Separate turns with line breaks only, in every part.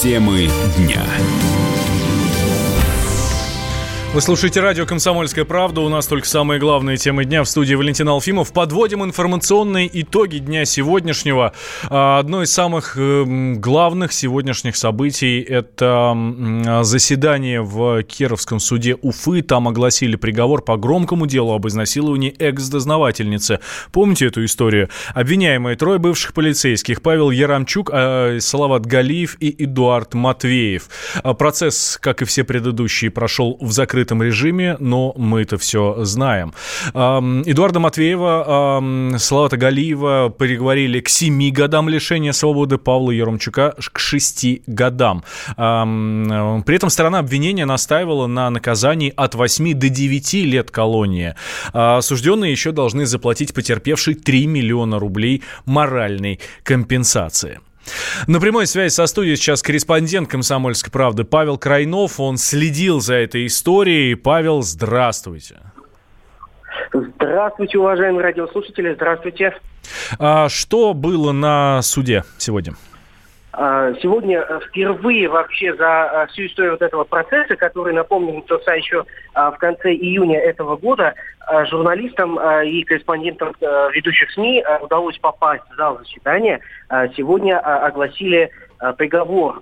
Темы дня.
Вы слушаете радио «Комсомольская правда». У нас только самые главные темы дня в студии Валентин Алфимов. Подводим информационные итоги дня сегодняшнего. А, одно из самых эм, главных сегодняшних событий – это заседание в Кировском суде Уфы. Там огласили приговор по громкому делу об изнасиловании экс-дознавательницы. Помните эту историю? Обвиняемые трое бывших полицейских – Павел Ярамчук, а, Салават Галиев и Эдуард Матвеев. А, процесс, как и все предыдущие, прошел в закрытом закрытом режиме, но мы это все знаем. Эдуарда Матвеева, Салавата Галиева приговорили к 7 годам лишения свободы, Павла Еромчука к 6 годам. При этом сторона обвинения настаивала на наказании от 8 до 9 лет колонии. А осужденные еще должны заплатить потерпевший 3 миллиона рублей моральной компенсации. На прямой связи со студией сейчас корреспондент «Комсомольской правды» Павел Крайнов. Он следил за этой историей. Павел, здравствуйте.
Здравствуйте, уважаемые радиослушатели. Здравствуйте.
А что было на суде сегодня?
А, сегодня э, впервые вообще за э, всю историю вот этого процесса, который, напомню, начался еще а, в конце июня этого года, а, журналистам и корреспондентам э, ведущих СМИ удалось попасть в зал заседания. Сегодня огласили приговор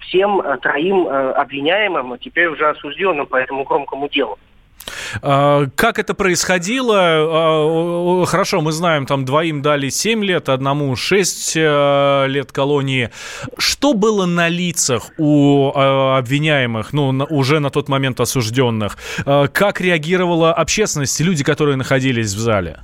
всем троим обвиняемым, теперь уже осужденным по этому громкому делу.
А, как это происходило? А, хорошо, мы знаем, там двоим дали 7 лет, одному 6 э, лет колонии. Что было на лицах у а, обвиняемых, ну, уже на тот момент осужденных? Как реагировала общественность, люди, которые находились в зале?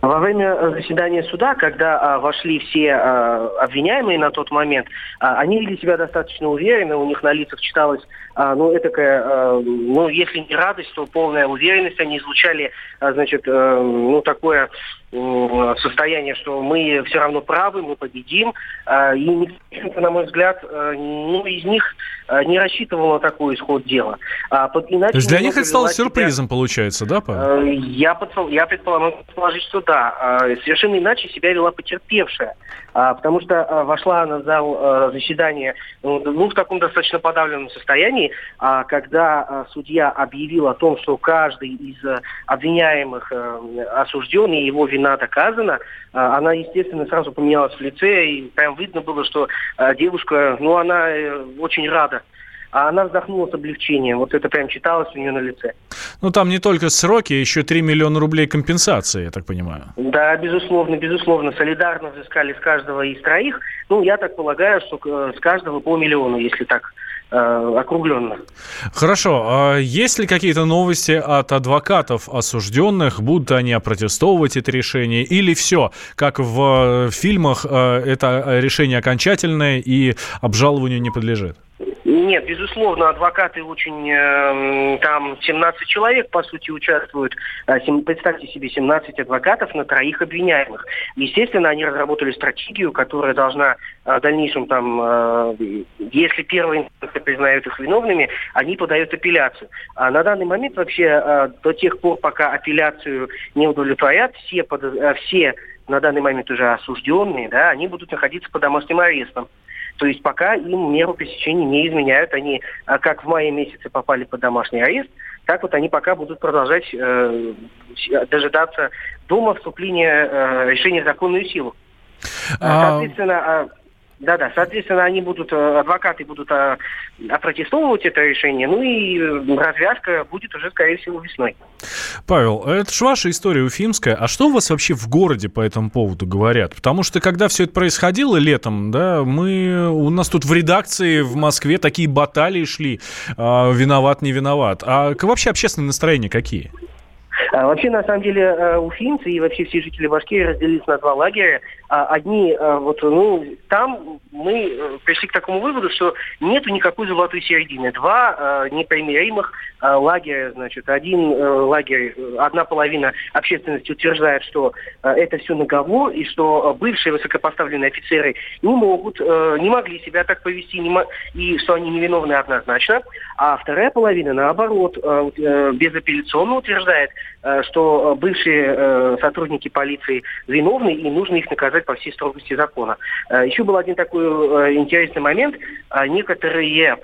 Во время заседания суда, когда а, вошли все а, обвиняемые на тот момент, а, они вели себя достаточно уверенно, у них на лицах читалось, а, ну, такая, а, ну, если не радость, то полная уверенность. Они излучали, а, значит, а, ну, такое состояние, что мы все равно правы, мы победим. А, и на мой взгляд, а, ну, из них а, не рассчитывал на такой исход дела.
Иначе То есть для них это стало сюрпризом, себя... получается, да, Павел?
Я, предпол... я предположить, что да. Совершенно иначе себя вела потерпевшая. Потому что вошла она в зал заседания ну, в таком достаточно подавленном состоянии, когда судья объявил о том, что каждый из обвиняемых осужденный, его вина доказана, а, она, естественно, сразу поменялась в лице, и прям видно было, что а, девушка, ну, она э, очень рада а она вздохнула с облегчением. Вот это прям читалось у нее на лице.
Ну, там не только сроки, еще 3 миллиона рублей компенсации, я так понимаю.
Да, безусловно, безусловно. Солидарно взыскали с каждого из троих. Ну, я так полагаю, что э, с каждого по миллиону, если так округленно.
Хорошо. А есть ли какие-то новости от адвокатов осужденных? Будут они опротестовывать это решение? Или все, как в э, фильмах, э, это решение окончательное и обжалованию не подлежит?
Нет, безусловно, адвокаты очень, э, там 17 человек, по сути, участвуют. Э, представьте себе 17 адвокатов на троих обвиняемых. Естественно, они разработали стратегию, которая должна э, в дальнейшем, там, э, если первые признают их виновными, они подают апелляцию. А на данный момент вообще э, до тех пор, пока апелляцию не удовлетворят, все, под, э, все на данный момент уже осужденные, да, они будут находиться под домашним арестом. То есть пока им меру пресечения не изменяют. Они, а, как в мае месяце попали под домашний арест, так вот они пока будут продолжать э, дожидаться дома вступления э, решения в законную силу. А... Соответственно, а, да-да, соответственно, они будут, э, адвокаты будут а, опротестовывать это решение, ну и э, развязка будет уже, скорее всего, весной.
Павел, это же ваша история уфимская. А что у вас вообще в городе по этому поводу говорят? Потому что, когда все это происходило летом, да, мы, у нас тут в редакции в Москве такие баталии шли, а, виноват, не виноват. А вообще общественные настроения какие?
А, вообще, на самом деле, э, уфимцы и вообще все жители Башкирии разделились на два лагеря. А, одни, э, вот, ну, там мы э, пришли к такому выводу, что нету никакой золотой середины. Два непримиримых лагеря, значит, один лагерь, одна половина общественности утверждает, что это все наговор, и что бывшие высокопоставленные офицеры не могут, не могли себя так повести, не и что они невиновны однозначно. А вторая половина, наоборот, безапелляционно утверждает, что бывшие сотрудники полиции виновны и нужно их наказать по всей строгости закона. Еще был один такой интересный момент. Некоторые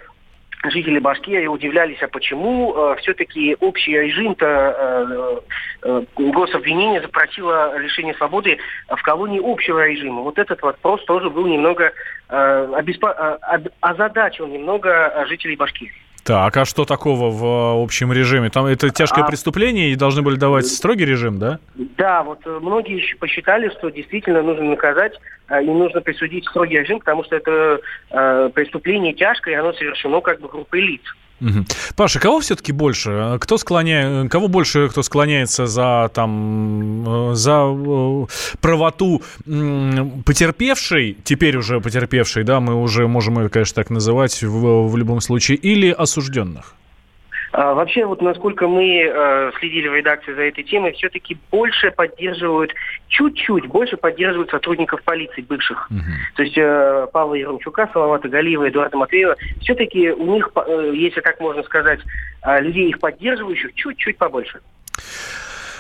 жители Башкирии удивлялись, а почему э, все-таки общий режим-то э, э, гособвинение запросило лишение свободы в колонии общего режима. Вот этот вопрос тоже был немного э, обеспо... э, озадачил немного жителей Башкирии.
Так, а что такого в э, общем режиме? Там это тяжкое а... преступление и должны были давать строгий режим, да?
Да, вот э, многие посчитали, что действительно нужно наказать э, и нужно присудить строгий режим, потому что это э, преступление тяжкое, и оно совершено как бы группой лиц.
Паша, кого все-таки больше? Кто склоняет, кого больше кто склоняется за там э, за э, правоту потерпевшей, теперь уже потерпевшей, да, мы уже можем ее, конечно, так называть в, в любом случае, или осужденных?
А, вообще, вот насколько мы э, следили в редакции за этой темой, все-таки больше поддерживают, чуть-чуть больше поддерживают сотрудников полиции бывших. Угу. То есть э, Павла Еромчука, Салавата Галиева, Эдуарда Матвеева, все-таки у них, э, если так можно сказать, э, людей их поддерживающих чуть-чуть побольше.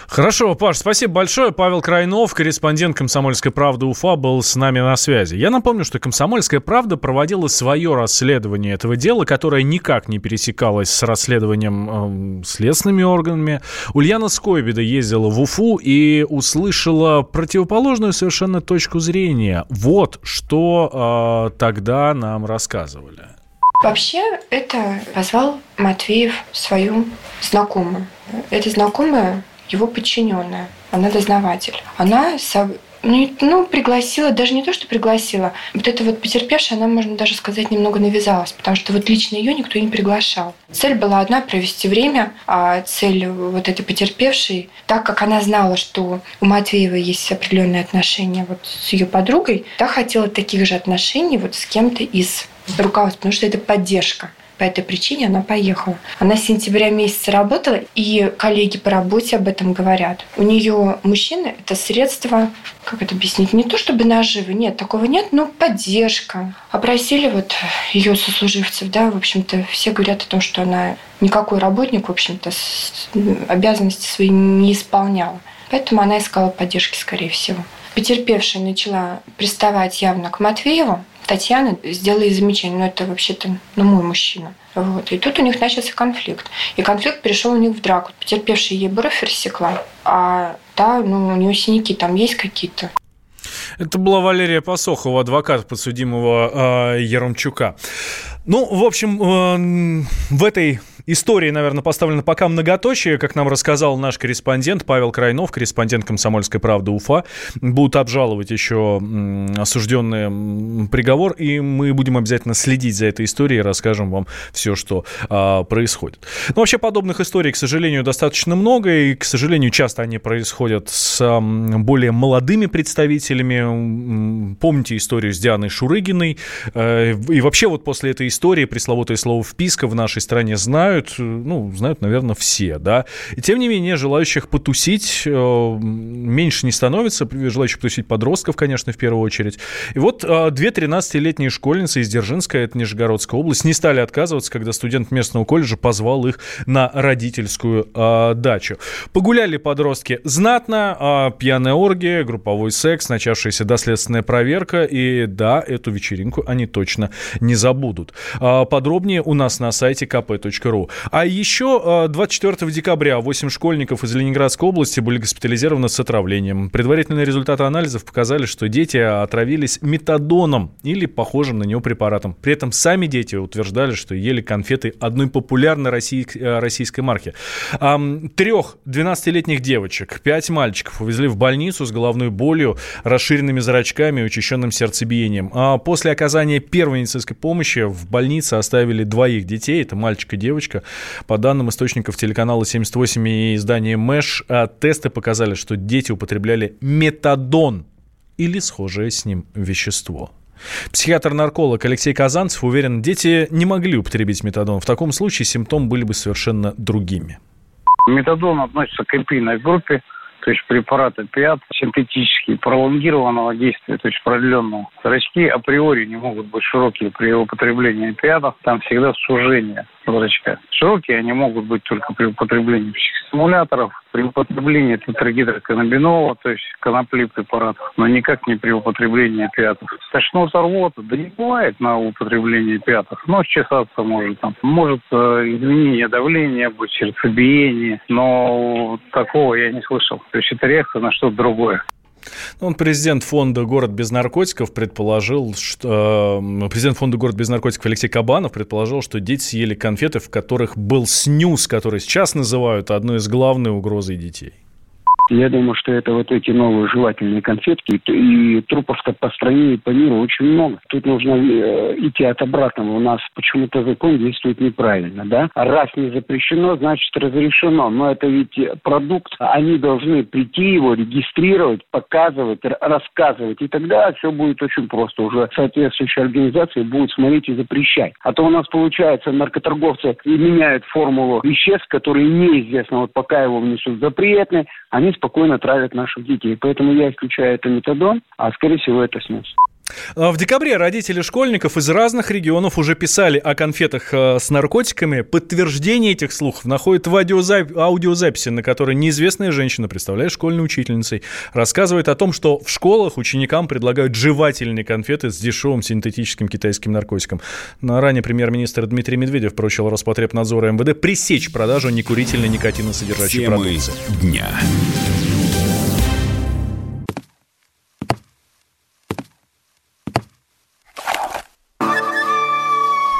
Хорошо, Паш, спасибо большое. Павел Крайнов, корреспондент «Комсомольской правды» Уфа, был с нами на связи. Я напомню, что «Комсомольская правда» проводила свое расследование этого дела, которое никак не пересекалось с расследованием э, следственными органами. Ульяна Скойбеда ездила в Уфу и услышала противоположную совершенно точку зрения. Вот что э, тогда нам рассказывали.
Вообще, это позвал Матвеев свою знакомую. Эта знакомая его подчиненная, она дознаватель. Она ну, ну, пригласила, даже не то, что пригласила, вот эта вот потерпевшая, она, можно даже сказать, немного навязалась, потому что вот лично ее никто не приглашал. Цель была одна – провести время, а цель вот этой потерпевшей, так как она знала, что у Матвеева есть определенные отношения вот с ее подругой, та хотела таких же отношений вот с кем-то из руководства, потому что это поддержка. По этой причине она поехала. Она с сентября месяца работала, и коллеги по работе об этом говорят. У нее мужчина – это средство, как это объяснить, не то чтобы наживы, нет, такого нет, но поддержка. Опросили вот ее сослуживцев, да, в общем-то, все говорят о том, что она никакой работник, в общем-то, обязанности свои не исполняла. Поэтому она искала поддержки, скорее всего. Потерпевшая начала приставать явно к Матвееву, Татьяна сделала замечание, но это вообще-то ну, мой мужчина. Вот. И тут у них начался конфликт. И конфликт перешел у них в драку. Потерпевшая ей бровь рассекла, а та, ну, у нее синяки там есть какие-то.
Это была Валерия Посохова, адвокат подсудимого э, Яромчука. Ну, в общем, э, в этой истории, наверное, поставлено пока многоточие, как нам рассказал наш корреспондент Павел Крайнов, корреспондент «Комсомольской правды» Уфа. Будут обжаловать еще осужденный приговор, и мы будем обязательно следить за этой историей и расскажем вам все, что а, происходит. Но вообще подобных историй, к сожалению, достаточно много, и, к сожалению, часто они происходят с а, более молодыми представителями. Помните историю с Дианой Шурыгиной? Э, и вообще вот после этой истории пресловутое слово «вписка» в нашей стране знают, знают, ну, знают, наверное, все, да. И тем не менее, желающих потусить э, меньше не становится, желающих потусить подростков, конечно, в первую очередь. И вот э, две 13-летние школьницы из Дзержинска, это Нижегородская область, не стали отказываться, когда студент местного колледжа позвал их на родительскую э, дачу. Погуляли подростки знатно, э, пьяная оргия, групповой секс, начавшаяся доследственная проверка, и да, эту вечеринку они точно не забудут. Э, подробнее у нас на сайте kp.ru. А еще 24 э, декабря 8 школьников из Ленинградской области были госпитализированы с отравлением. Предварительные результаты анализов показали, что дети отравились метадоном или похожим на него препаратом. При этом сами дети утверждали, что ели конфеты одной популярной э, российской марки. Трех 12-летних девочек, пять мальчиков увезли в больницу с головной болью, расширенными зрачками и учащенным сердцебиением. А после оказания первой медицинской помощи в больнице оставили двоих детей, это мальчик и девочка, девочка. По данным источников телеканала 78 и издания Мэш, а, тесты показали, что дети употребляли метадон или схожее с ним вещество. Психиатр-нарколог Алексей Казанцев уверен, дети не могли употребить метадон. В таком случае симптомы были бы совершенно другими.
Метадон относится к эпийной группе то есть препараты опиат синтетические, пролонгированного действия, то есть продленного. Зрачки априори не могут быть широкие при употреблении опиатов, там всегда сужение зрачка. Широкие они могут быть только при употреблении стимуляторов, при употреблении тетрагидроканнабинола, то есть конопли препаратов, но никак не при употреблении опиатов. Тошнота, рвота, да не бывает на употреблении опиатов. Нос чесаться может, там, может э, изменение давления быть, сердцебиение, но такого я не слышал. То есть это реакция на что-то другое.
Ну, он президент фонда «Город без наркотиков» предположил, что... Э, президент фонда «Город без наркотиков» Алексей Кабанов предположил, что дети съели конфеты, в которых был снюс, который сейчас называют одной из главной угрозой детей.
Я думаю, что это вот эти новые жевательные конфетки. И трупов-то по стране и по миру очень много. Тут нужно э, идти от обратного. У нас почему-то закон действует неправильно, да? Раз не запрещено, значит разрешено. Но это ведь продукт. Они должны прийти его, регистрировать, показывать, рассказывать. И тогда все будет очень просто. Уже соответствующие организации будут смотреть и запрещать. А то у нас получается наркоторговцы меняют формулу веществ, которые неизвестно. Вот пока его внесут запретные, они спокойно травят наших детей. Поэтому я исключаю это метадон, а скорее всего это снес.
А в декабре родители школьников из разных регионов уже писали о конфетах э, с наркотиками. Подтверждение этих слухов находят в аудиозап- аудиозаписи, на которой неизвестная женщина, представляет школьной учительницей, рассказывает о том, что в школах ученикам предлагают жевательные конфеты с дешевым синтетическим китайским наркотиком. На ранее премьер-министр Дмитрий Медведев поручил Роспотребнадзору МВД пресечь продажу некурительной никотиносодержащей продукции. дня.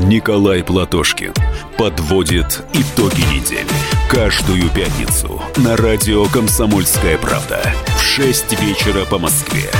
Николай Платошкин подводит итоги недели. Каждую пятницу на радио «Комсомольская правда» в 6 вечера по Москве.